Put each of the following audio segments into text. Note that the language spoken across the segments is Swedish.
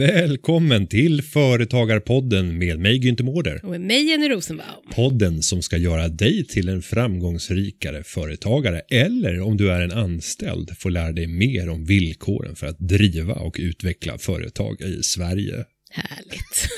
Välkommen till Företagarpodden med mig Günther Mårder. Och med mig Jenny Rosenbaum. Podden som ska göra dig till en framgångsrikare företagare eller om du är en anställd får lära dig mer om villkoren för att driva och utveckla företag i Sverige. Härligt.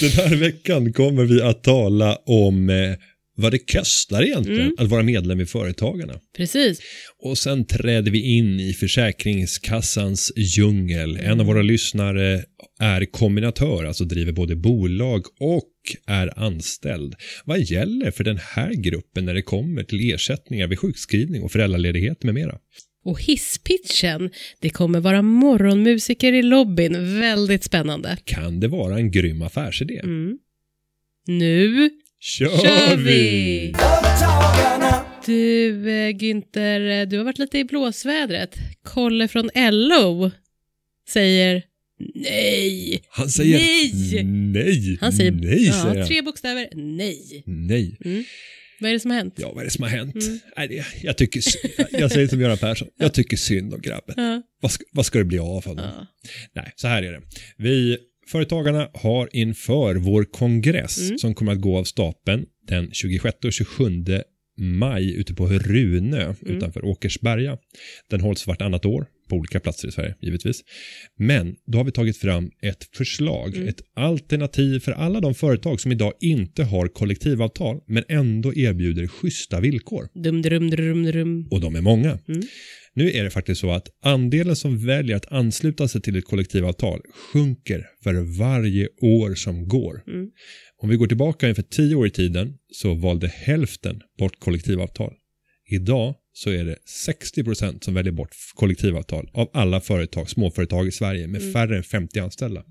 Den här veckan kommer vi att tala om eh, vad det kostar egentligen Mm. att vara medlem i Företagarna. Precis. Och sen träder vi in i Försäkringskassans djungel. En av våra lyssnare är kombinatör, alltså driver både bolag och är anställd. Vad gäller för den här gruppen när det kommer till ersättningar vid sjukskrivning och föräldraledighet med mera? Och hisspitchen, det kommer vara morgonmusiker i lobbyn. Väldigt spännande. Kan det vara en grym affärsidé? Mm. Nu Kör, kör vi! Du, eh, Günther, eh, du har varit lite i blåsvädret. Kolle från LO säger nej. Han säger Nej! nej. Han säger, nej, ja, säger han. tre bokstäver, nej. Nej. Mm. Vad är det som har hänt? Ja, vad är det som har hänt? Mm. Nej, jag, tycker, jag säger som Göran Persson, jag tycker synd om grabben. Ja. Vad ska, vad ska det bli av honom? Ja. Nej, så här är det. Vi, Företagarna, har inför vår kongress Mm. som kommer att gå av stapeln den 26 och 27 maj ute på Runö Mm. utanför Åkersberga. Den hålls vartannat år på olika platser i Sverige, givetvis. Men då har vi tagit fram ett förslag, Mm. ett alternativ för alla de företag som idag inte har kollektivavtal men ändå erbjuder schyssta villkor. Dum, drum, drum, drum. Och de är många. Mm. Nu är det faktiskt så att andelen som väljer att ansluta sig till ett kollektivavtal sjunker för varje år som går. Mm. Om vi går tillbaka ungefär tio år i tiden så valde hälften bort kollektivavtal. Idag så är det 60% som väljer bort kollektivavtal av alla företag, småföretag i Sverige med Mm. färre än 50 anställda.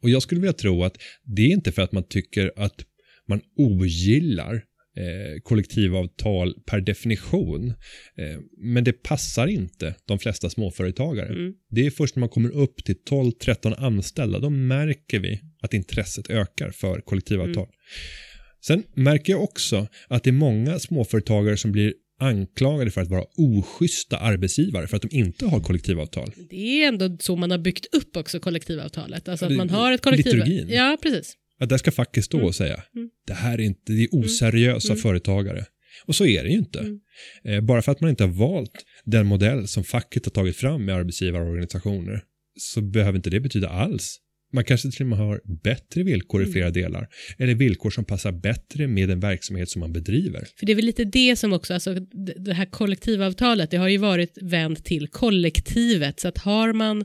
Och jag skulle vilja tro att det är inte för att man tycker att man ogillar eh, kollektivavtal per definition. Eh, men det passar inte de flesta småföretagare. Mm. Det är först när man kommer upp till 12-13 anställda, då märker vi att intresset ökar för kollektivavtal. Mm. Sen märker jag också att det är många småföretagare som blir anklagade för att vara oschyssta arbetsgivare för att de inte har kollektivavtal. Det är ändå så man har byggt upp också kollektivavtalet. Alltså att man har ett kollektiv... liturgin. Ja, precis. Att där ska facket stå Mm. och säga Mm. det här är inte, det är oseriösa Mm. företagare. Och så är det ju inte. Mm. Eh, bara för att man inte har valt den modell som facket har tagit fram med arbetsgivarorganisationer så behöver inte det betyda alls. Man kanske till och med har bättre villkor i Mm. flera delar. Eller villkor som passar bättre med den verksamhet som man bedriver. För det är väl lite det som också, alltså det det här kollektivavtalet, det har ju varit vänt till kollektivet. Så att har man...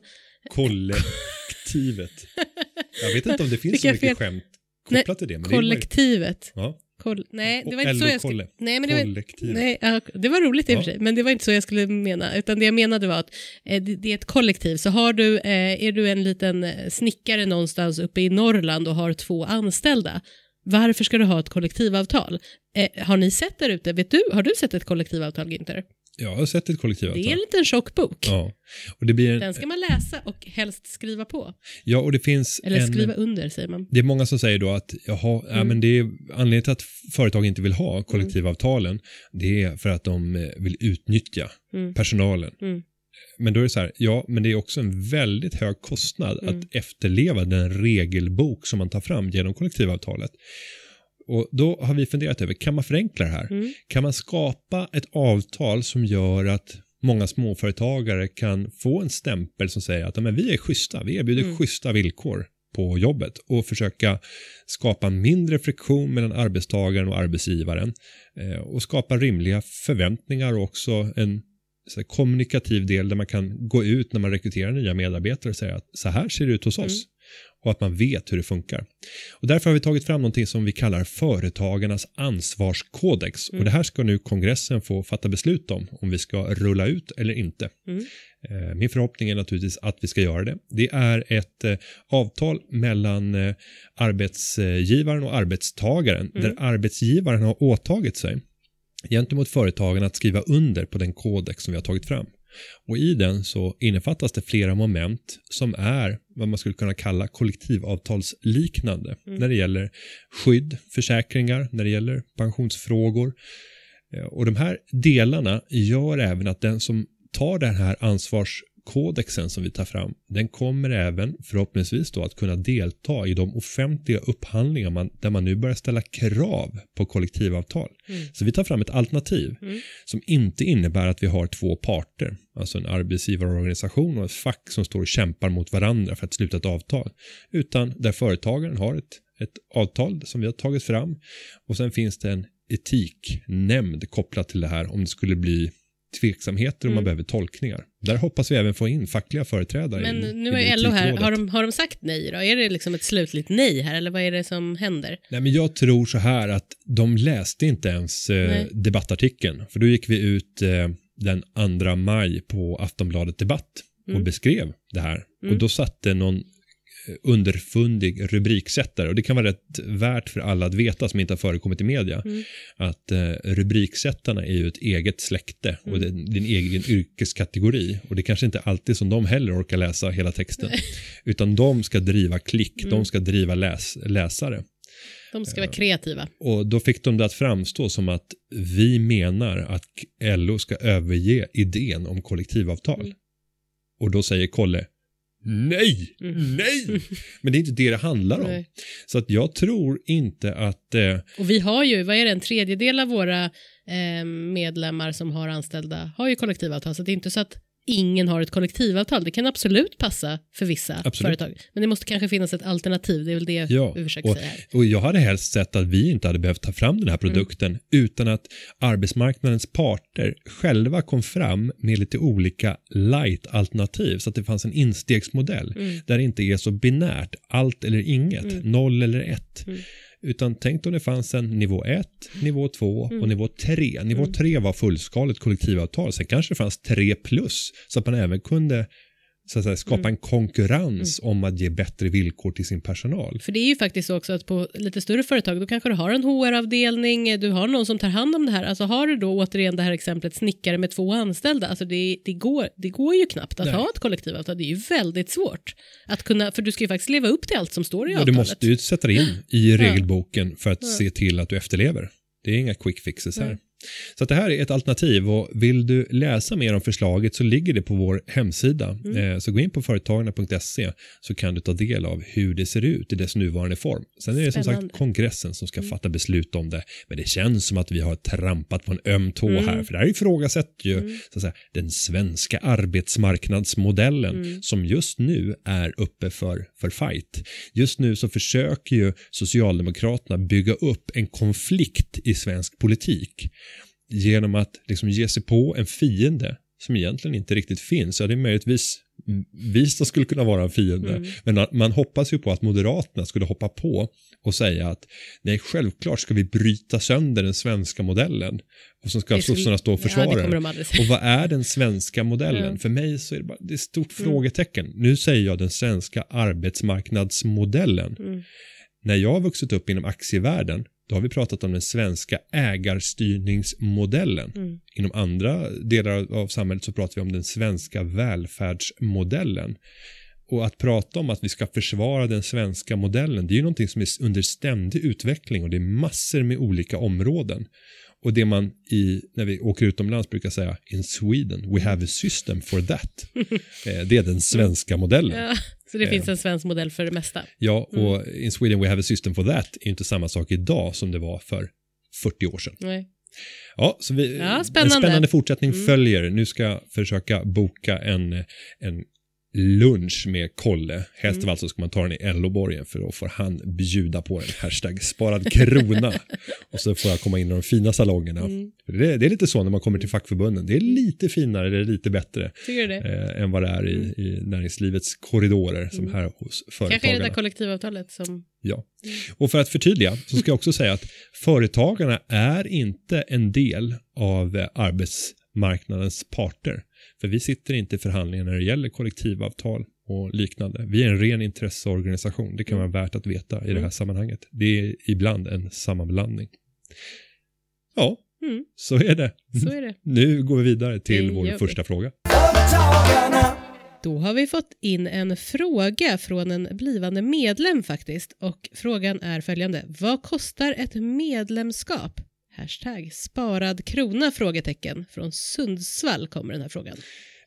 Kollektivet. Jag vet inte om det finns så mycket fel? skämt Nej, kopplat till det. Men det Kollektivet. ja. Koll, nej, det var inte så jag skulle... Nej, men det var, Kollektivet. nej, ja, det var roligt i och för Ja. sig, men det var inte så jag skulle mena. Utan det jag menade var att eh, det, det är ett kollektiv. Så har du, eh, är du en liten eh, snickare någonstans uppe i Norrland och har två anställda, varför ska du ha ett kollektivavtal? Eh, har ni sett där ute, vet du, har du sett ett kollektivavtal Günther? Jag har sett ett kollektivavtal. Det är en liten tjock bok. Ja. Och det blir en, Den ska man läsa och helst skriva på. ja, och det finns Eller en, skriva under säger man. Det är många som säger då att jaha, ja, Mm. men det är anledningen till att företag inte vill ha kollektivavtalen. Det är för att de eh, vill utnyttja Mm. personalen. Mm. Men då är det så här, ja, men det är också en väldigt hög kostnad Mm. att efterleva den regelbok som man tar fram genom kollektivavtalet. Och då har vi funderat över, kan man förenkla det här? Mm. Kan man skapa ett avtal som gör att många småföretagare kan få en stämpel som säger att men vi är schyssta, vi erbjuder Mm. schyssta villkor på jobbet och försöka skapa mindre friktion mellan arbetstagaren och arbetsgivaren eh, och skapa rimliga förväntningar och också en kommunikativ del där man kan gå ut när man rekryterar nya medarbetare och säga att så här ser det ut hos oss och att man vet hur det funkar. Och därför har vi tagit fram någonting som vi kallar företagarnas ansvarskodex och det här ska nu kongressen få fatta beslut om om vi ska rulla ut eller inte. Mm. Eh, Min förhoppning är naturligtvis att vi ska göra det. Det är ett eh, avtal mellan eh, arbetsgivaren och arbetstagaren där arbetsgivaren har åtagit sig gentemot företagen att skriva under på den kodex som vi har tagit fram. Och i den så innefattas det flera moment som är vad man skulle kunna kalla kollektivavtalsliknande Mm. när det gäller skydd, försäkringar, när det gäller pensionsfrågor. Eh, Och de här delarna gör även att den som tar den här ansvarskodexen som vi tar fram, den kommer även förhoppningsvis då att kunna delta i de offentliga upphandlingar man, där man nu börjar ställa krav på kollektivavtal. Mm. Så vi tar fram ett alternativ Mm. som inte innebär att vi har två parter, alltså en arbetsgivarorganisation och ett fack som står och kämpar mot varandra för att sluta ett avtal, utan där företagaren har ett, ett avtal som vi har tagit fram och sen finns det en etiknämnd kopplat till det här om det skulle bli tveksamheter och man Mm. behöver tolkningar. Där hoppas vi även få in fackliga företrädare Men i, nu är LO här, har de, har de sagt nej då? Är det liksom ett slutligt nej här eller vad är det som händer? Nej, men jag tror så här att de läste inte ens eh, debattartikeln. För då gick vi ut eh, den 2 maj på Aftonbladet Debatt och Mm. beskrev det här. Mm. Och då satte någon underfundig rubriksättare och det kan vara rätt värt för alla att veta som inte har förekommit i media Mm. att eh, rubriksättarna är ju ett eget släkte och Mm. det, det är en egen yrkeskategori och det kanske inte alltid som de heller orkar läsa hela texten utan de ska driva klick, Mm. de ska driva läs, läsare De ska vara kreativa. och då fick de det att framstå som att vi menar att LO ska överge idén om kollektivavtal. Mm. Och då säger Kolle Nej, Mm. nej! Men det är inte det det handlar om. Nej. Så att jag tror inte att eh, Och vi har ju, vad är det, en tredjedel av våra eh, medlemmar som har anställda har ju kollektivavtal, så det är inte så att ingen har ett kollektivavtal. Det kan absolut passa för vissa Absolut. företag, men det måste kanske finnas ett alternativ. Det är väl det Ja, vi försöker och- säga här. Och jag hade helst sett att vi inte hade behövt ta fram den här produkten utan att arbetsmarknadens parter själva kom fram med lite olika light-alternativ så att det fanns en instegsmodell Mm. där det inte är så binärt, allt eller inget, Mm. noll eller ett. Mm. Utan tänk om det fanns en nivå 1, nivå 2 Mm. och nivå 3. Nivå 3 var fullskaligt kollektivavtal, sen kanske det fanns 3 plus så att man även kunde så att säga, skapa Mm. en konkurrens om att ge bättre villkor till sin personal. För det är ju faktiskt så också att på lite större företag då kanske du har en HR-avdelning, du har någon som tar hand om det här. Alltså har du då återigen det här exemplet snickare med två anställda, alltså det, det, går, det går ju knappt att Nej. ha ett kollektivavtal. Det är ju väldigt svårt att kunna, för du ska ju faktiskt leva upp till allt som står i Ja, du avtalet. måste ju sätta in i regelboken för att se till att du efterlever. Det är inga quick fixes här. Nej. Så det här är ett alternativ och vill du läsa mer om förslaget så ligger det på vår hemsida. Mm. Eh, Så gå in på företagarna.se så kan du ta del av hur det ser ut i dess nuvarande form. Sen är det som Spännande. sagt kongressen som ska Mm. fatta beslut om det. Men det känns som att vi har trampat på en öm tå Mm. här. För det här ifrågasätter ju Mm. så att säga, den svenska arbetsmarknadsmodellen Mm. som just nu är uppe för, för fight. Just nu så försöker ju Socialdemokraterna bygga upp en konflikt i svensk politik genom att liksom ge sig på en fiende som egentligen inte riktigt finns. Ja, det är möjligtvis vi som skulle kunna vara en fiende. Mm. Men man hoppas ju på att Moderaterna skulle hoppa på och säga att nej, självklart ska vi bryta sönder den svenska modellen. Och så ska sossarna stå och Ja, försvara säga. Och vad är den svenska modellen? Ja. För mig så är det bara det är ett stort Mm. frågetecken. Nu säger jag den svenska arbetsmarknadsmodellen. Mm. När jag har vuxit upp inom aktievärlden, då har vi pratat om den svenska ägarstyrningsmodellen. Mm. Inom andra delar av samhället så pratar vi om den svenska välfärdsmodellen. Och att prata om att vi ska försvara den svenska modellen, det är ju någonting som är under ständig utveckling och det är massor med olika områden. Och det man i, när vi åker utomlands brukar säga, in Sweden, we have a system for that. Eh, det är den svenska modellen. Ja, så det Eh. finns en svensk modell för det mesta. Ja, och in Sweden we have a system for that är ju inte samma sak idag som det var för 40 år sedan. Nej. Ja, så vi, Ja, en spännande. spännande fortsättning Mm. följer. Nu ska jag försöka boka en, en lunch med Kolle. Helst Mm. av allt så ska man ta den i LO-borgen för då får han bjuda på en hashtag sparad krona. och så får jag komma in i de fina salongerna. Mm. Det, det är lite så när man kommer till fackförbunden. Det är lite finare, det är lite bättre Tycker du eh, än vad det är i, i näringslivets korridorer som Mm. här hos Kanske är det företagarna. där kollektivavtalet som... Ja, och för att förtydliga så ska jag också säga att företagarna är inte en del av eh, arbetsmarknadens parter. För vi sitter inte i förhandlingar när det gäller kollektivavtal och liknande. Vi är en ren intresseorganisation. Det kan vara värt att veta i det här Mm. sammanhanget. Det är ibland en sammanblandning. Ja, Mm. Så är det. Så är det. Nu går vi vidare till Det vår första fråga. Då har vi fått in en fråga från en blivande medlem faktiskt. Och frågan är följande. Vad kostar ett medlemskap? Hashtag sparad krona? Frågetecken. Från Sundsvall kommer den här frågan.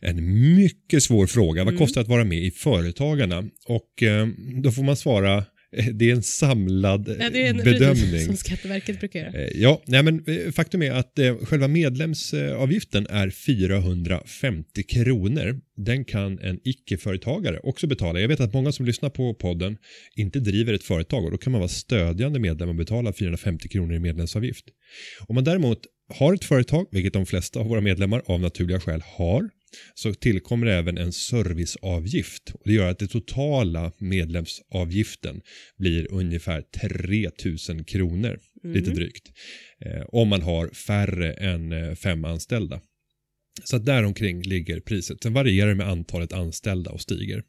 En mycket svår fråga. Vad Mm. kostar att vara med i Företagarna? Och eh, då får man svara, det är en samlad Ja, det är en bedömning. som Skatteverket brukar göra. Eh, Ja, nej men eh, faktum är att eh, själva medlemsavgiften är 450 kronor. Den kan en icke-företagare också betala. Jag vet att många som lyssnar på podden inte driver ett företag och då kan man vara stödjande medlem och betala 450 kronor i medlemsavgift. Om man däremot har ett företag, vilket de flesta av våra medlemmar av naturliga skäl har, så tillkommer även en serviceavgift. Och det gör att det totala medlemsavgiften blir ungefär 3000 kronor, lite drygt. Eh, om man har färre än eh, fem anställda. Så att däromkring ligger priset. Sen varierar det med antalet anställda och stiger.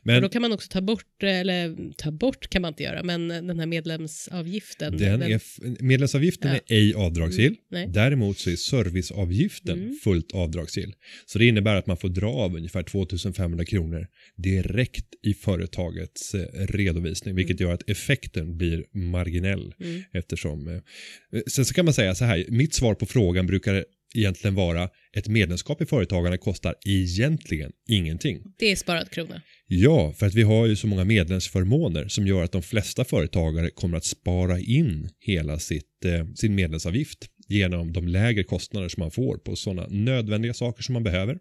Och Men då kan man också ta bort, eller ta bort kan man inte göra, men den här medlemsavgiften. den är, f- medlemsavgiften Ja. är ej avdragsgill. Mm. Däremot så är serviceavgiften Mm. fullt avdragsgill. Så det innebär att man får dra av ungefär 2500 kronor direkt i företagets eh, redovisning, vilket gör att effekten blir marginell. Mm. Eftersom, eh, sen så kan man säga så här, mitt svar på frågan brukar egentligen vara ett medlemskap i Företagarna kostar egentligen ingenting. Det är sparad krona. Ja, för att vi har ju så många medlemsförmåner som gör att de flesta företagare kommer att spara in hela sitt, eh, sin medlemsavgift genom de lägre kostnader som man får på sådana nödvändiga saker som man behöver.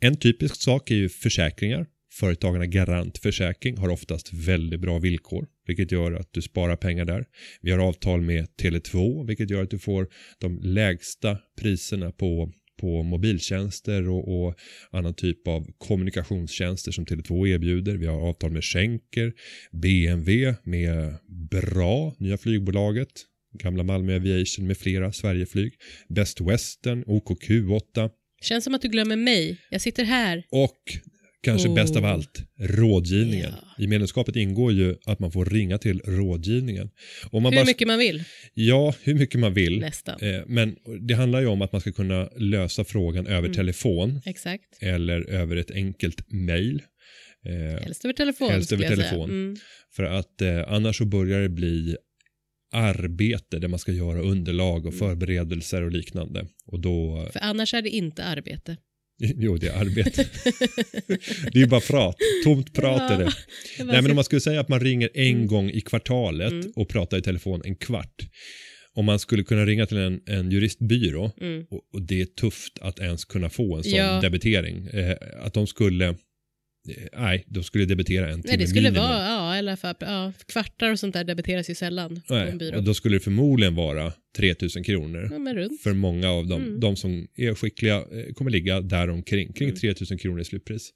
En typisk sak är ju försäkringar. Företagarna Garantförsäkring har oftast väldigt bra villkor, vilket gör att du sparar pengar där. Vi har avtal med Tele2, vilket gör att du får de lägsta priserna på på mobiltjänster och, och annan typ av kommunikationstjänster som Tele2 erbjuder. Vi har avtal med Schenker, BMW med Bra, nya flygbolaget, gamla Malmö Aviation med flera, Sverigeflyg, Best Western, OKQ8 Känns som att du glömmer mig. Jag sitter här. och kanske Oh. bäst av allt, rådgivningen. Ja. I medlemskapet ingår ju att man får ringa till rådgivningen. Hur bara, mycket man vill. Ja, hur mycket man vill. Nästan. Eh, Men det handlar ju om att man ska kunna lösa frågan över Mm. telefon Exakt. eller över ett enkelt mejl. Eh, Helst över telefon. Helst över telefon. Mm. För att eh, annars så börjar det bli arbete där man ska göra underlag och Mm. förberedelser och liknande. Och då, För annars är det inte arbete. Jo det är arbete. det är ju bara prat, tomt prat är det. Nej men om man skulle säga att man ringer en Mm. gång i kvartalet Mm. och pratar i telefon en kvart. Om man skulle kunna ringa till en, en juristbyrå Mm. och, och det är tufft att ens kunna få en sån Ja. debitering. Eh, att de skulle, nej, de skulle debitera en timme Nej, det skulle minimum. vara, ja, alla fall, ja, kvartar och sånt där debiteras ju sällan på en Nej, byrå. och då skulle det förmodligen vara 3000 kronor. Ja. För många av dem, Mm. de som är skickliga eh, kommer ligga där omkring, kring Mm. 3000 kronor i slutpris.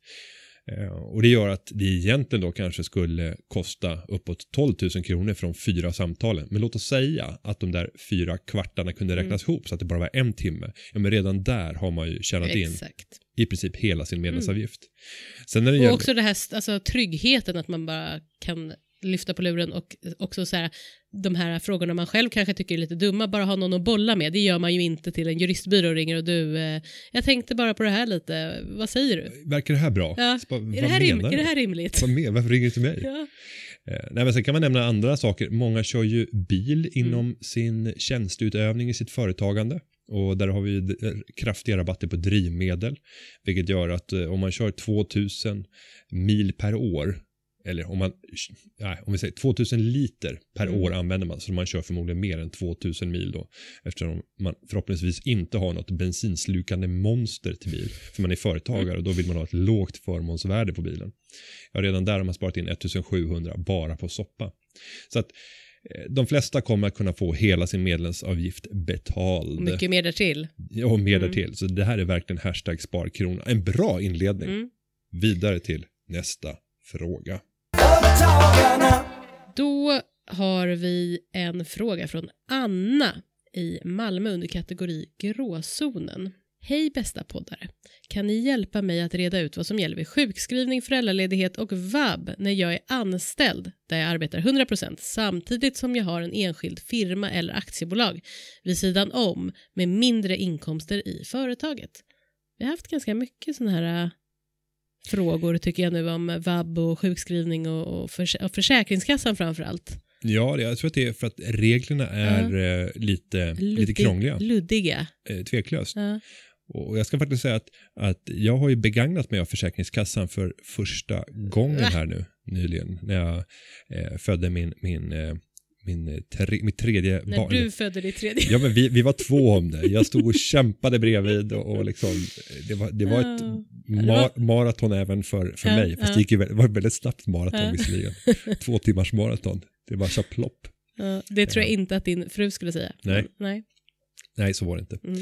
Eh, Och det gör att det egentligen då kanske skulle kosta uppåt 12 000 kronor från fyra samtalen. Men låt oss säga att de där fyra kvartarna kunde Mm. räknas ihop så att det bara var en timme. Ja, men redan där har man ju tjänat in Exakt. i princip hela sin medlemsavgift. Det Och gäller... också det här, alltså tryggheten att man bara kan lyfta på luren och också så här, de här frågorna man själv kanske tycker är lite dumma, bara ha någon att bolla med. Det gör man ju inte till en juristbyrå och ringer och du, eh, jag tänkte bara på det här lite, vad säger du? Verkar det här bra? Ja, bara, Är det, här rim, är det här rimligt? Vad med? Varför ringer du till mig? Ja. Eh, nej, men sen kan man nämna andra saker. Många kör ju bil inom Mm. sin tjänsteutövning i sitt företagande. Och där har vi d- kraftiga rabatter på drivmedel. Vilket gör att eh, om man kör 2000 mil per år. Eller om man, nej, om vi säger 2000 liter per Mm. år använder man. Så man kör förmodligen mer än 2000 mil då. Eftersom man förhoppningsvis inte har något bensinslukande monster till bil. För man är företagare och då vill man ha ett lågt förmånsvärde på bilen. Ja, redan där har man sparat in 1700 bara på soppa. Så att eh, de flesta kommer att kunna få hela sin medlemsavgift betald. Mycket mer därtill. Ja, och mer Mm. därtill. Så det här är verkligen hashtag sparkrona. En bra inledning. Mm. Vidare till nästa fråga. Då har vi en fråga från Anna i Malmö under kategori gråzonen. Hej bästa poddare. Kan ni hjälpa mig att reda ut vad som gäller vid sjukskrivning, föräldraledighet och vab när jag är anställd där jag arbetar 100% samtidigt som jag har en enskild firma eller aktiebolag vid sidan om med mindre inkomster i företaget? Vi har haft ganska mycket sådana här frågor tycker jag nu om vab och sjukskrivning och, och, förs och Försäkringskassan framför allt. Ja, jag tror att det är för att reglerna är uh, lite, lite krångliga. Luddiga. Eh, tveklöst. Uh. Och jag ska faktiskt säga att, att jag har ju begagnat mig av Försäkringskassan för första gången här nu nyligen när jag eh, födde min, min, eh, min tre, mitt tredje När barn. du födde ditt tredje. Ja, men vi, vi var två om det. Jag stod och kämpade bredvid och, och liksom, det var, det var ett mar, maraton även för, för Ja, mig. Fast ja. det gick ju, det var ett väldigt snabbt maraton Ja. visserligen. Två timmars maraton. Det var så plopp. Ja, det tror jag inte att din fru skulle säga. Nej. Nej. Nej, så var det inte. Mm.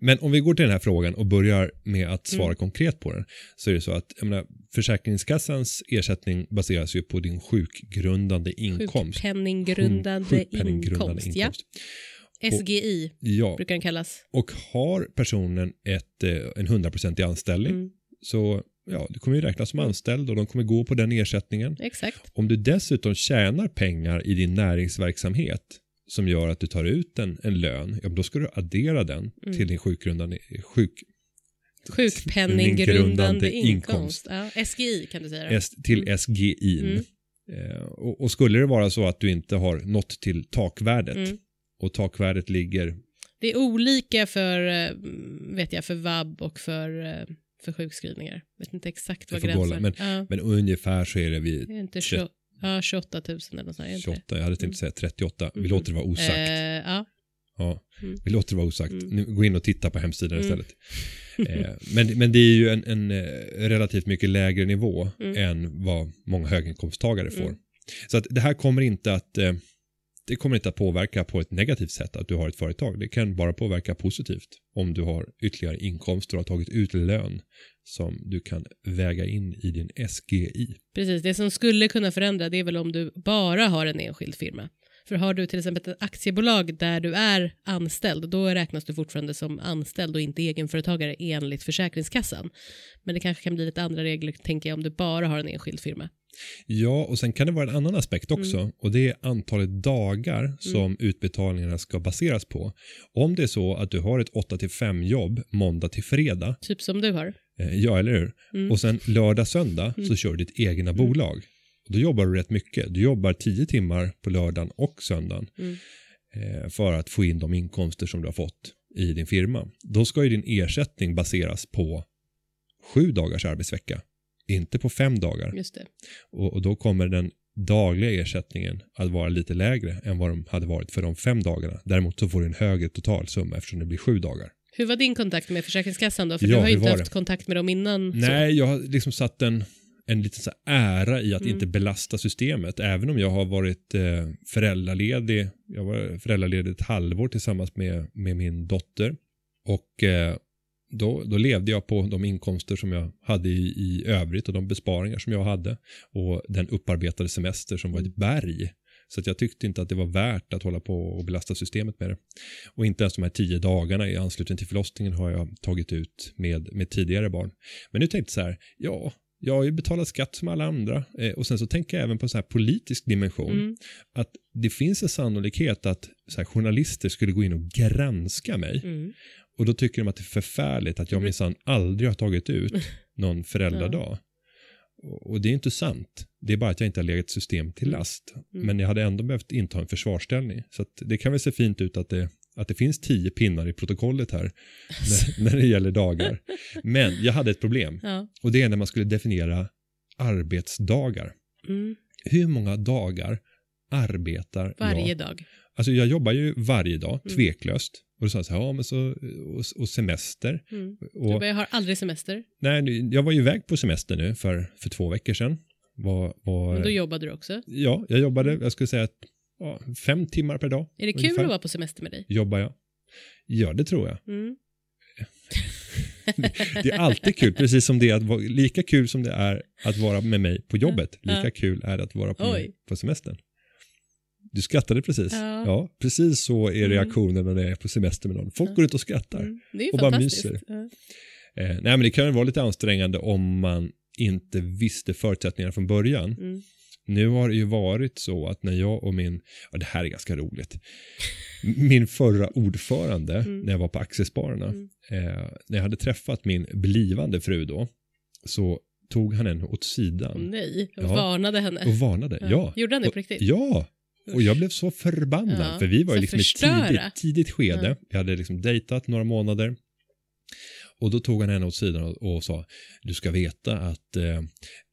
Men om vi går till den här frågan och börjar med att svara Mm. konkret på den så är det så att jag menar, Försäkringskassans ersättning baseras ju på din sjukgrundande inkomst. Sjukpenninggrundande, Sjukpenninggrundande inkomst. Ja. SGI Ja, brukar den kallas. och har personen ett, eh, en 100% anställning Mm. så ja, du kommer ju räknas som anställd och de kommer gå på den ersättningen. Exakt. Om du dessutom tjänar pengar i din näringsverksamhet som gör att du tar ut en, en lön, ja, då ska du addera den Mm. till din sjukgrundande, sjuk, Sjukpenninggrundande inkomst. inkomst. Ja, SGI kan du säga. Då. S, till Mm. SGI. Mm. Eh, och, och skulle det vara så att du inte har nått till takvärdet Mm. och takvärdet ligger, Det är olika för, eh, vet jag, för vab och för, eh, för sjukskrivningar. Vet inte exakt vad Jag gränsen kolla, men- ja, men ungefär så är det vid det är inte 20, ja, 28 000 eller något sånt. är det inte det? 28, jag hade tänkt säga 38, vi Mm. låter det vara osagt. Eh, ja. Ja, Mm. vi låter det vara osagt. Mm. Nu, gå in och titta på hemsidan Mm. istället. eh, men, men det är ju en, en eh, relativt mycket lägre nivå Mm. än vad många höginkomsttagare får. Mm. Så att det här kommer inte att eh, det kommer inte att påverka på ett negativt sätt att du har ett företag. Det kan bara påverka positivt om du har ytterligare inkomster och har tagit ut lön som du kan väga in i din SGI. Precis, det som skulle kunna förändra det är väl om du bara har en enskild firma. För har du till exempel ett aktiebolag där du är anställd, då räknas du fortfarande som anställd och inte egenföretagare enligt Försäkringskassan. Men det kanske kan bli lite andra regler, tänker jag, om du bara har en enskild firma. Ja, och sen kan det vara en annan aspekt också Mm. och det är antalet dagar som utbetalningarna ska baseras på. Om det är så att du har ett 8 till 5 jobb måndag till fredag, Typ som du har. eh, ja eller hur? Mm. Och sen lördag söndag Mm. så kör du ditt egna bolag. Och då jobbar du rätt mycket. Du jobbar 10 timmar på lördagen och söndagen Mm. eh, för att få in de inkomster som du har fått i din firma. Då ska ju din ersättning baseras på sju dagars arbetsvecka, inte på fem dagar. Just det. Och, och då kommer den dagliga ersättningen att vara lite lägre än vad de hade varit för de fem dagarna. Däremot så får du en högre totalsumma eftersom det blir sju dagar. Hur var din kontakt med Försäkringskassan då? För Ja, du har ju inte haft kontakt med dem innan. Så. Nej, jag har liksom satt en, en liten så ära i att Mm. inte belasta systemet. Även om jag har varit eh, föräldraledig. Jag var föräldraledig ett halvår tillsammans med, med min dotter. Och eh, då, då levde jag på de inkomster som jag hade i, i övrigt och de besparingar som jag hade. Och den upparbetade semester som var ett berg. Så jag tyckte inte att det var värt att hålla på och belasta systemet med det. Och inte ens de här tio dagarna i anslutning till förlossningen har jag tagit ut med, med tidigare barn. Men nu tänkte jag så här, ja, jag har ju betalat skatt som alla andra. Eh, och sen så tänker jag även på en så här politisk dimension. Mm. Att det finns en sannolikhet att så här, journalister skulle gå in och granska mig. Mm. Och då tycker de att det är förfärligt att jag Mm. minsann aldrig har tagit ut någon föräldradag. Och det är inte sant. Det är bara att jag inte har legat system till last. Mm. Men jag hade ändå behövt inta en försvarställning. Så det kan väl se fint ut att det, att det finns tio pinnar i protokollet här när, när det gäller dagar. Men jag hade ett problem. Ja. Och det är när man skulle definiera arbetsdagar. Mm. Hur många dagar arbetar Varje jag? dag. Alltså jag jobbar ju varje dag, Mm. tveklöst. Och då sa jag så här, ja men så, och, och semester. Mm. Och, jag har aldrig semester. nej, jag var ju iväg på semester nu för, för två veckor sedan. Var, var, Men då jobbade du också. ja, jag jobbade, jag skulle säga att, ja, fem timmar per dag. Är det kul ungefär. att vara på semester med dig? Jobbar jag. Ja, det tror jag. Mm. Det är alltid kul, precis som det är att vara, lika kul som det är att vara med mig på jobbet, lika kul är det att vara på, Oj. mig på semestern. Du skrattade precis. Ja. Ja, precis så är Mm. reaktionen när det är på semester med någon. Folk Ja. går ut och skrattar. Mm. Och bara myser. Ja. Eh, nej, men det kan ju vara lite ansträngande om man inte visste förutsättningarna från början. Mm. Nu har det ju varit så att när jag och min, ja det här är ganska roligt, min förra ordförande Mm. när jag var på Aktiespararna, Mm. eh, när jag hade träffat min blivande fru då, så tog han henne åt sidan nej, och Ja. varnade henne. och varnade. Ja. Gjorde han det på riktigt? Ja, och jag blev så förbannad Ja, för vi var ju liksom i ett tidigt, tidigt skede. Ja. Vi hade liksom dejtat några månader. Och då tog han henne åt sidan och, och sa, du ska veta att eh,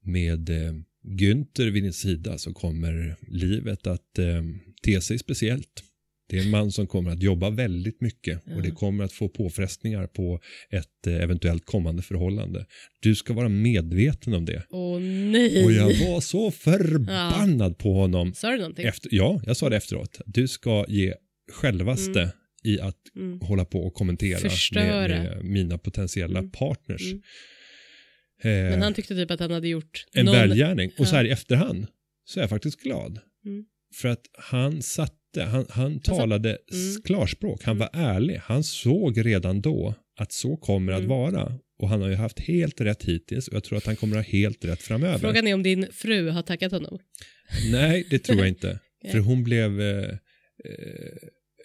med eh, Günther vid din sida så kommer livet att eh, te sig speciellt. Det är en man som kommer att jobba väldigt mycket och det Ja. kommer att få påfrestningar på ett eh, eventuellt kommande förhållande. Du ska vara medveten om det. Åh nej. Och jag var så förbannad på honom. Sa du någonting? Efter, ja, jag sa det efteråt. Du ska ge självaste i att Mm. hålla på och kommentera med, med mina potentiella Mm. partners. Mm. Eh, Men han tyckte typ att han hade gjort en någon... välgärning. Och så Ja. här i efterhand så är jag faktiskt glad. Mm. För att han satte, han, han talade Mm. s- klarspråk, han Mm. var ärlig. Han såg redan då att så kommer att Mm. vara. Och han har ju haft helt rätt hittills och jag tror att han kommer att ha helt rätt framöver. Frågan är om din fru har tackat honom. Nej, det tror jag inte. Nej. För hon blev eh, eh,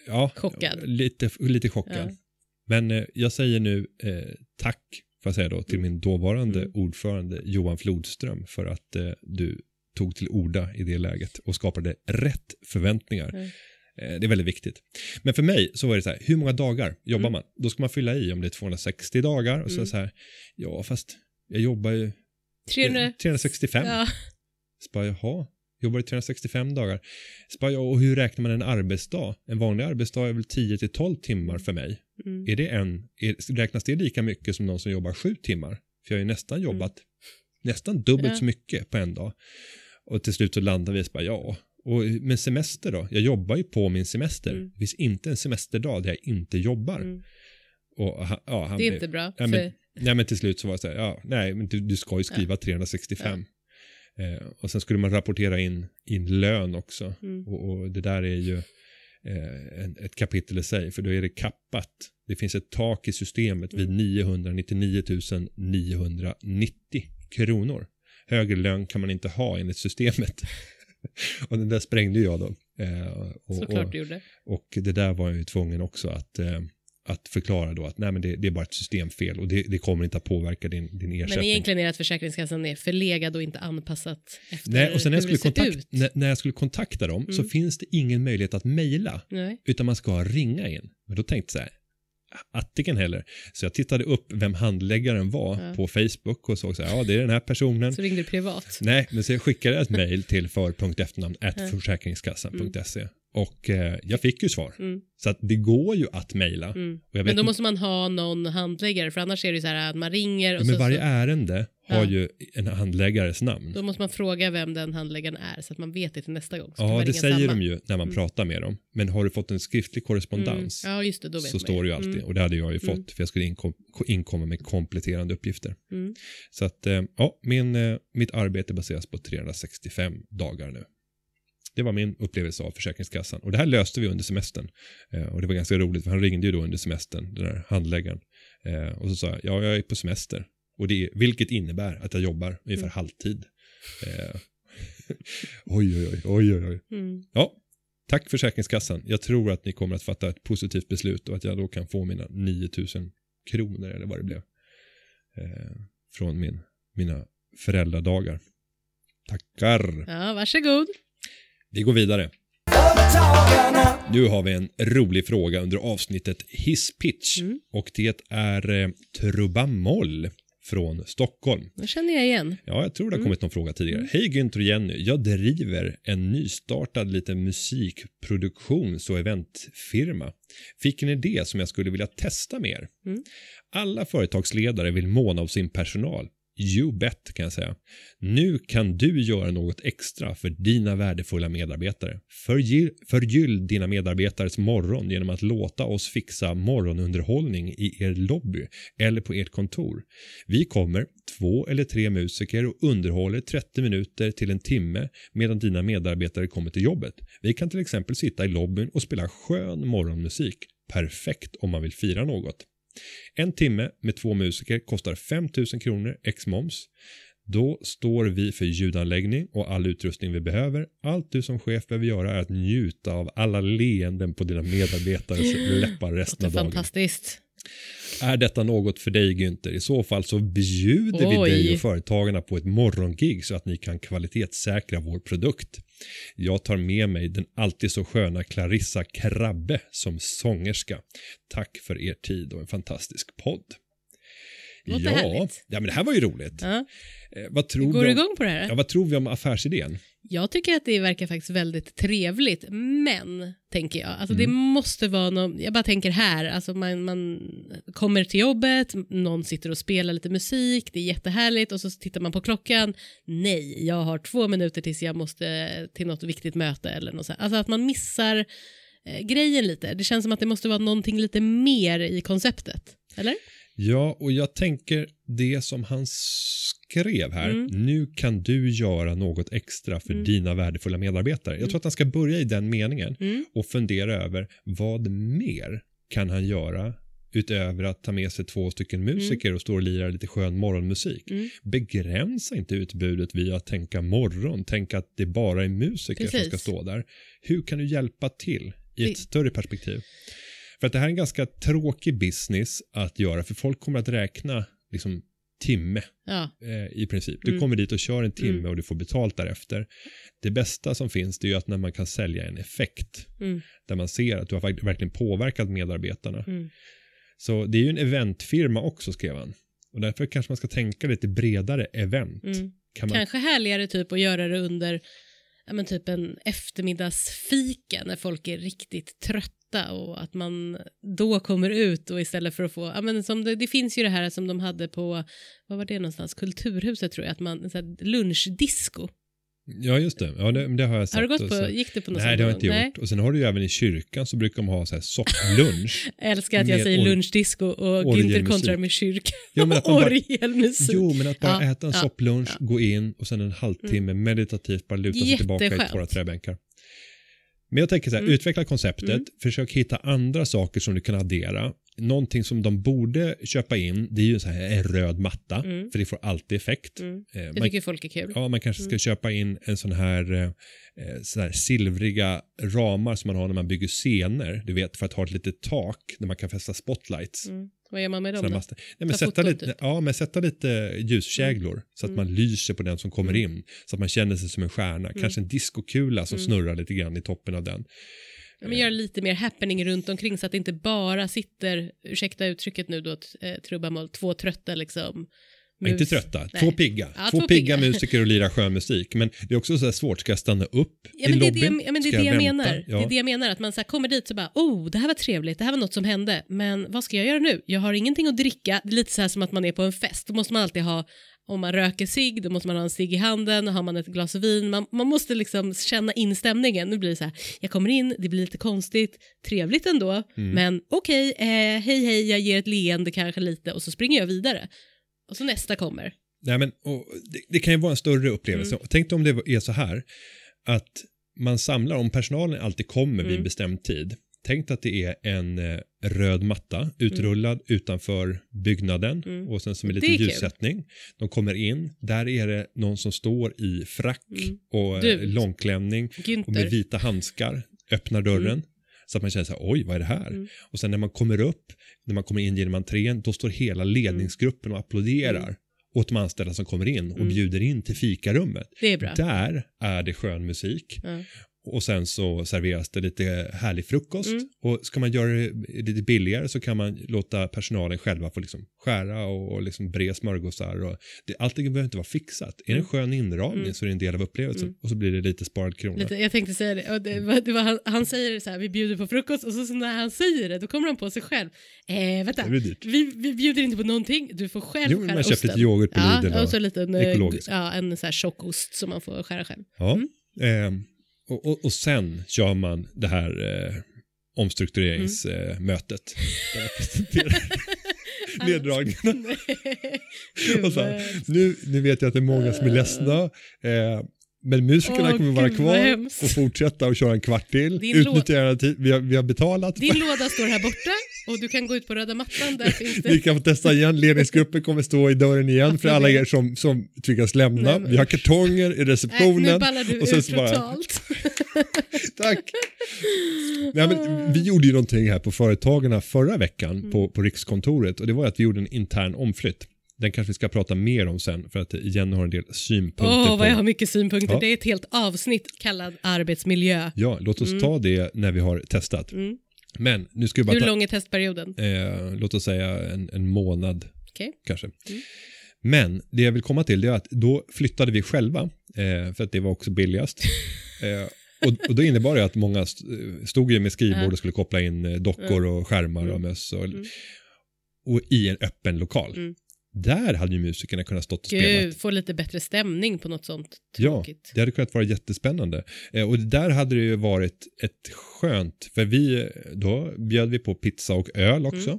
ja, Chockad. Lite, lite chockad. Ja. Men eh, jag säger nu eh, tack får jag säga då, till min dåvarande Mm. ordförande Johan Flodström för att eh, du tog till orda i det läget och skapade rätt förväntningar. Mm. Eh, det är väldigt viktigt. Men för mig så var det så här, hur många dagar jobbar Mm. man? Då ska man fylla i om det är 260 dagar och så, Mm. så här, ja fast jag jobbar ju 300... 365. Ja. Så bara, jaha, jobbar du 365 dagar? Så bara, ja, och hur räknar man en arbetsdag? En vanlig arbetsdag är väl 10 till 12 timmar för mig. Mm. Är det en, är, räknas det lika mycket som någon som jobbar 7 timmar? För jag har ju nästan jobbat nästan dubbelt Mm. Ja. så mycket på en dag. Och till slut så landar vi och bara, ja, och men semester då? Jag jobbar ju på min semester. Mm. Det finns inte en semesterdag där jag inte jobbar. Mm. Och, ja, han Det är inte bra. Ja, men, för... nej, men till slut så var det så här, ja, nej, men du, du ska ju skriva 365. Eh, och sen skulle man rapportera in, in lön också. Mm. Och, och det där är ju eh, en, ett kapitel i sig, för då är det kappat. Det finns ett tak i systemet vid 999 990 kronor. Högre lön kan man inte ha enligt systemet. och den där sprängde jag då. Eh, och, Såklart och, du gjorde. och det där var jag ju tvungen också att, eh, att förklara då att nej men det, det är bara ett systemfel och det, det kommer inte att påverka din, din ersättning. Men egentligen är det att Försäkringskassan är förlegad och inte anpassat efter nej, och sen när jag, skulle det ser kontakt, ut. när, när jag skulle kontakta dem så Mm. finns det ingen möjlighet att mejla utan man ska ringa in. Men då tänkte jag så här, attiken heller. Så jag tittade upp vem handläggaren var Ja. på Facebook och såg så här, ja det är den här personen. Så ringde du privat. Nej, men så jag skickade ett mejl till för.efternamn Ja. försäkringskassan.se och eh, jag fick ju svar. Mm. Så att det går ju att mejla. Mm. Men då måste man ha någon handläggare för annars är det ju så här att man ringer och Ja, men så, varje så ärende har Ja. ju en handläggares namn. då måste man fråga vem den handläggaren är så att man vet det till nästa gång. Ja, det säger samma. de ju när man Mm. pratar med dem. Men har du fått en skriftlig Mm. korrespondens Ja, just det, då vet så man står det ju alltid. Mm. Och det hade jag ju Mm. fått för jag skulle inkom, inkomma med kompletterande uppgifter. Mm. Så att, eh, ja, min, eh, mitt arbete baseras på 365 dagar nu. Det var min upplevelse av Försäkringskassan. Och det här löste vi under semestern. Eh, och det var ganska roligt, för han ringde ju då under semestern, den där handläggaren. Och så sa jag, ja, jag är på semester. Och det, vilket innebär att jag jobbar ungefär Mm. halvtid. Eh, oj, oj, oj, oj, oj. Mm. Ja, tack Försäkringskassan. Jag tror att ni kommer att fatta ett positivt beslut och att jag då kan få mina 9000 kronor eller vad det blev. Eh, från min, mina föräldradagar. Tackar. Ja, varsågod. Vi går vidare. Nu har vi en rolig fråga under avsnittet Hisspitch. Mm. Och det är eh, Trubamoll från Stockholm. Då känner jag igen. Ja, jag tror det har Mm. kommit någon fråga tidigare. Hej Günther och Jenny. Jag driver en nystartad liten musikproduktions och eventfirma. Fick en idé som jag skulle vilja testa med er. Mm. Alla företagsledare vill måna om sin personal. You bet kan jag säga. Nu kan du göra något extra för dina värdefulla medarbetare. Förgyll, förgyll dina medarbetares morgon genom att låta oss fixa morgonunderhållning i er lobby eller på ert kontor. Vi kommer, två eller tre musiker och underhåller 30 minuter till en timme medan dina medarbetare kommer till jobbet. Vi kan till exempel sitta i lobbyn och spela skön morgonmusik. Perfekt om man vill fira något. En timme med två musiker kostar 5 000 kronor ex moms. Då står vi för ljudanläggning och all utrustning vi behöver. Allt du som chef behöver göra är att njuta av alla leenden på dina medarbetares läppar resten av dagen. fantastiskt. Är detta något för dig Günther? I så fall så bjuder Oj. vi dig och företagarna på ett morgongig så att ni kan kvalitetssäkra vår produkt. Jag tar med mig den alltid så sköna Clarissa Krabbe som sångerska. Tack för er tid och en fantastisk podd. Låter ja, härligt. ja, men det här var ju roligt. Ja. Eh, vad, tror Går du igång på det här? ja, vad tror vi om affärsidén? Jag tycker att det verkar faktiskt väldigt trevligt, men, tänker jag, alltså Mm. det måste vara någon, jag bara tänker här, alltså man, man kommer till jobbet, någon sitter och spelar lite musik, det är jättehärligt och så tittar man på klockan, nej, jag har två minuter tills jag måste till något viktigt möte eller något så här. Alltså att man missar eh, grejen lite, det känns som att det måste vara någonting lite mer i konceptet, eller? Ja, och jag tänker det som han skrev här. Mm. Nu kan du göra något extra för Mm. dina värdefulla medarbetare. Jag tror att han ska börja i den meningen Mm. och fundera över vad mer kan han göra utöver att ta med sig två stycken musiker och stå och lira lite skön morgonmusik. Mm. Begränsa inte utbudet via att tänka morgon, tänka att det bara är musiker som Precis. ska stå där. Hur kan du hjälpa till i ett större perspektiv? För att det här är en ganska tråkig business att göra, för folk kommer att räkna liksom timme Ja, eh, i princip. Du Mm. kommer dit och kör en timme Mm. och du får betalt därefter. Det bästa som finns det är ju att när man kan sälja en effekt mm. där man ser att du har verk- verkligen påverkat medarbetarna. Mm. Så det är ju en eventfirma också skrev han. Och därför kanske man ska tänka lite bredare event. Mm. Kan man, Kanske härligare typ att göra det under ja, men typ en eftermiddagsfika när folk är riktigt trötta och att man då kommer ut och istället för att få, ja, men som det, det finns ju det här som de hade på, vad var det någonstans, Kulturhuset tror jag, att man, så här, lunchdisco. Ja just det, ja, det, det har jag sett. Har du gått Och på, så- gick du på något Nej sånt det har jag inte gång? gjort. Och sen har du ju även i kyrkan så brukar de ha så här sopplunch. Älskar att jag säger lunchdisco och Günther orgelmusik. kontrar med kyrka. Jo, men att bara-. Jo, men att bara Ja, äta en ja, sopplunch, ja. gå in och sen en halvtimme meditativt bara luta sig tillbaka i våra träbänkar. Men jag tänker så här, Mm. utveckla konceptet, Mm. försök hitta andra saker som du kan addera. Någonting som de borde köpa in, det är ju så här en röd matta, Mm. för det får alltid effekt. Mm. Eh, Det man, tycker folk är kul. ja, man kanske ska Mm. köpa in en sån här, eh, eh, sån här silvriga ramar som man har när man bygger scener, du vet, för att ha ett litet tak där man kan fästa spotlights. Mm. Vad gör man med dem då? Nej, men Ta sätta, lite, typ. ja, men sätta lite ljuskäglor så att Mm. man lyser på den som kommer Mm. in. Så att man känner sig som en stjärna. Kanske en diskokula som Mm. snurrar lite grann i toppen av den. Men göra lite mer happening runt omkring så att det inte bara sitter, ursäkta uttrycket nu då, eh, trubbamål, två trötta liksom. Men Inte mus- trötta, Nej. två pigga. Ja, två, två pigga, pigga. musiker och lira skön musik. Men det är också så här svårt, ska jag stanna upp Ja, i men det det, lobbyn? jag- ja, men det, är det jag vänta? menar. Ja. Det är det jag menar, att man så kommer dit så bara, oh, det här var trevligt, det här var något som hände, men vad ska jag göra nu? Jag har ingenting att dricka, det är lite så här som att man är på en fest, då måste man alltid ha, om man röker cigg, då måste man ha en cigg i handen, har man ett glas vin, man, man måste liksom känna in stämningen. Nu blir det så här, jag kommer in, det blir lite konstigt, trevligt ändå, Mm. men okej, eh, hej hej, jag ger ett leende kanske lite och så springer jag vidare. Och så nästa kommer. Nej, men, det, det kan ju vara en större upplevelse. Mm. Tänk dig om det är så här att man samlar, om personalen alltid kommer vid en Mm. bestämd tid. Tänk dig att det är en eh, röd matta utrullad utanför byggnaden Mm. och sen som är Det lite är kul. ljussättning. De kommer in, där är det någon som står i frack Mm. och Du. eh, långklänning och med Günther. vita handskar, öppnar dörren. Så att man känner så här, oj vad är det här? Mm. Och sen när man kommer upp, när man kommer in genom entrén, då står hela ledningsgruppen och applåderar åt de anställda som kommer in och Mm. bjuder in till fikarummet. Det är bra. Där är det skön musik. Ja. Och sen så serveras det lite härlig frukost. Mm. Och ska man göra det lite billigare så kan man låta personalen själva få liksom skära och, och liksom bre smörgåsar. Och det, allting behöver inte vara fixat. Är det en skön inramning Mm. så är det en del av upplevelsen. Mm. Och så blir det lite sparad krona. Lite, jag tänkte säga det, det, var, det var, han, han säger så här, vi bjuder på frukost och så, så när han säger det då kommer han på sig själv. Eh, vänta, vi, vi bjuder inte på någonting, du får själv Jo, skära man köper lite yoghurt på ja, Lidl. och Och, så lite en, eh, ekologisk. ja, en så här tjockost som man får skära själv. ja. Mm. Och, och, och sen kör man det här eh, omstruktureringsmötet. där jag presenterar neddragningarna. Och så nu, nu vet jag att det är många som är ledsna. Eh, men musikerna Åh, kommer vara kvar och fortsätta och köra en kvart till. Din Utnyttja gärna tid. Vi har, vi har betalat. Din låda står här borta och du kan gå ut på röda mattan, där finns det. kan få testa igen. Ledningsgruppen kommer stå i dörren igen för alla er som, som tvingas lämna. Nej, Vi har kartonger i Nej, nu receptionen. du och sen ut så bara- totalt. Tack. Nej, men vi gjorde ju någonting här på Företagarna förra veckan Mm. på, på Rikskontoret och det var att vi gjorde en intern omflytt. Den kanske vi ska prata mer om sen för att Jenny har en del synpunkter Åh, på. vad jag har mycket synpunkter. Ja. Det är ett helt avsnitt kallat arbetsmiljö. Ja, låt oss ta det när vi har testat. Mm. Men nu ska vi bara Hur ta, lång är testperioden? eh, låt oss säga en, en månad Okej. kanske. Mm. Men det jag vill komma till är att då flyttade vi själva eh, för att det var också billigast. eh, och, och då innebar det att många eh, stod ju med skrivbord och skulle koppla in eh, dockor och skärmar och Mm. möss och, Mm. och i en öppen lokal. Mm. Där hade ju musikerna kunnat stått och spelat. Gud, få lite bättre stämning på något sånt Ja, tråkigt. det hade kunnat vara jättespännande. Eh, och där hade det ju varit ett skönt, för vi, då bjöd vi på pizza och öl också.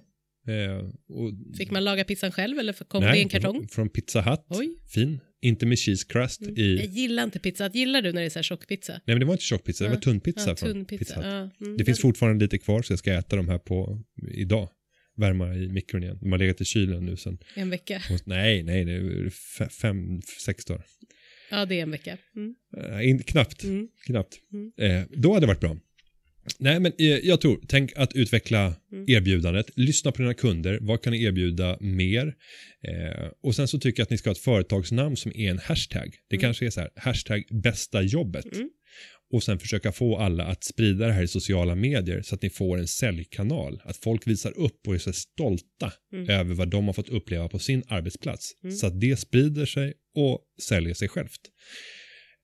Eh, och, Mm. Fick man laga pizzan själv eller kom nej, det i en kartong? Från Pizza Hut. Oj. Fin. Inte med cheese crust Mm. i... Jag gillar inte pizza. Gillar du när det är så här tjockpizza? Nej men det var inte tjockpizza, det var Ja. tunnpizza Ja, från tunn Pizza pizza. Hut. Ja, mm. Det finns fortfarande lite kvar så jag ska äta de här på idag. Värma i mikron igen. De har legat i kylen nu sen. En vecka. Nej, nej, det är fe- fem, sex dagar. Ja, det är en vecka. Mm. Eh, in, knappt, Mm. knappt. Mm. Eh, då hade det varit bra. Nej, men eh, jag tror, tänk att utveckla Mm. erbjudandet, lyssna på dina kunder, vad kan ni erbjuda mer? Eh, och sen så tycker jag att ni ska ha ett företagsnamn som är en hashtag. Det Mm. kanske är så här, hashtag bästa jobbet. Och sen försöka få alla att sprida det här i sociala medier så att ni får en säljkanal. Att folk visar upp och är så stolta Mm. över vad de har fått uppleva på sin arbetsplats. Mm. Så att det sprider sig och säljer sig självt.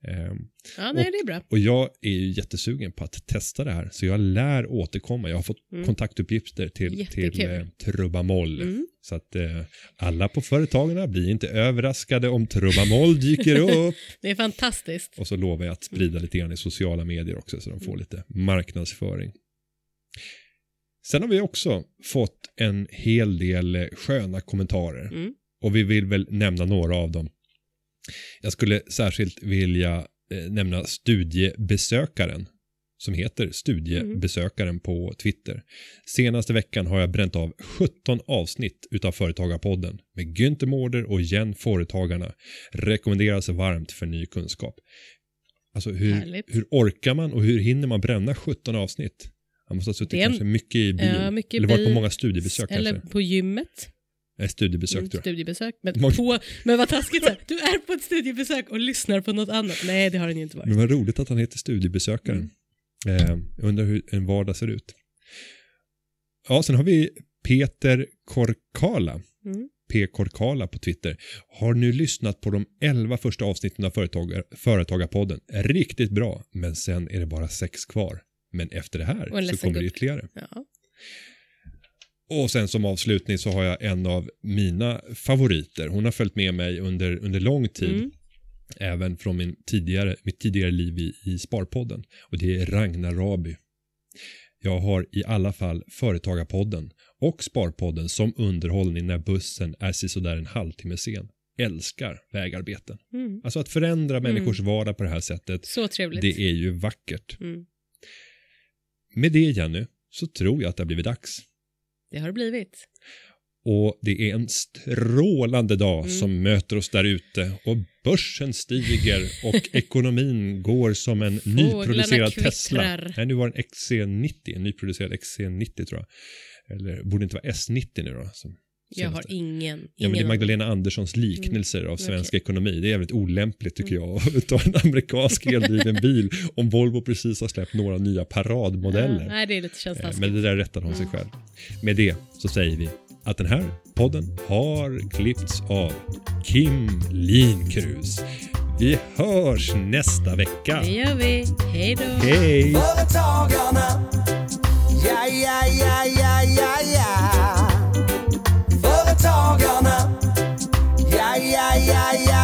Ehm, Ja, nej, det är bra. och jag är ju jättesugen på att testa det här, så jag lär återkomma. Jag har fått Mm. kontaktuppgifter till, Jättekul. till eh, Trubamoll. Mm. Så att eh, alla på företagen blir inte överraskade om Trubamoll dyker upp. Det är fantastiskt. Och så lovar jag att sprida Mm. lite grann i sociala medier också, så de får lite marknadsföring. Sen har vi också fått en hel del eh, sköna kommentarer. Mm. Och vi vill väl nämna några av dem. Jag skulle särskilt vilja eh, nämna studiebesökaren som heter studiebesökaren på Twitter. Senaste veckan har jag bränt av 17 avsnitt utav Företagarpodden med Günther Mårder och Jen Företagarna. Rekommenderas varmt för ny kunskap. Alltså hur, Härligt. hur orkar man och hur hinner man bränna 17 avsnitt? Man måste ha suttit en- kanske mycket i bil. Ja, mycket eller varit på många studiebesök Eller kanske. på gymmet. Nej, studiebesök Mm, tror jag. studiebesök. Men, Många- på, men vad taskigt, så här, du är på ett studiebesök och lyssnar på något annat. Nej, det har den ju inte varit. Men vad roligt att han heter studiebesökaren. Mm. Eh, jag undrar hur en vardag ser ut. Ja, sen har vi Peter Korkala. Mm. P. Korkala på Twitter. Har nu lyssnat på de 11 första avsnitten av företagar, Företagarpodden. Riktigt bra, men sen är det bara sex kvar. Men efter det här så kommer det ytterligare. Ja. Och sen som avslutning så har jag en av mina favoriter. Hon har följt med mig under, under lång tid. Mm. Även från min tidigare, mitt tidigare liv i, i Sparpodden. Och det är Ragnar Raby. Jag har i alla fall Företagarpodden och Sparpodden som underhållning när bussen är sisådär en halvtimme sen. Älskar vägarbeten. Mm. Alltså att förändra människors vardag på det här sättet, Så trevligt. det är ju vackert. Mm. Med det Jenny, så tror jag att det har blivit dags. Det har det blivit. Och det är en strålande dag Mm. som möter oss där ute och börsen stiger och ekonomin går som en nyproducerad Tesla. Nej, nu var det en XC90, en nyproducerad XC90 tror jag. Eller borde inte vara S90 nu då? Som Jag har ingen, ingen Ja, men det är. Magdalena Anderssons liknelser av svensk okej. ekonomi. Det är jävligt olämpligt tycker jag att ta en amerikansk eldriven bil om Volvo precis har släppt några nya paradmodeller. Ja, nej, det är lite känns Eh, taskigt. Men det där rättade hon sig själv. Med det så säger vi att den här podden har klippts av Kim Linkrus. Vi hörs nästa vecka. Det gör vi. Hej då. Hej! Företagarna. Ja, ja, ja, yeah, yeah.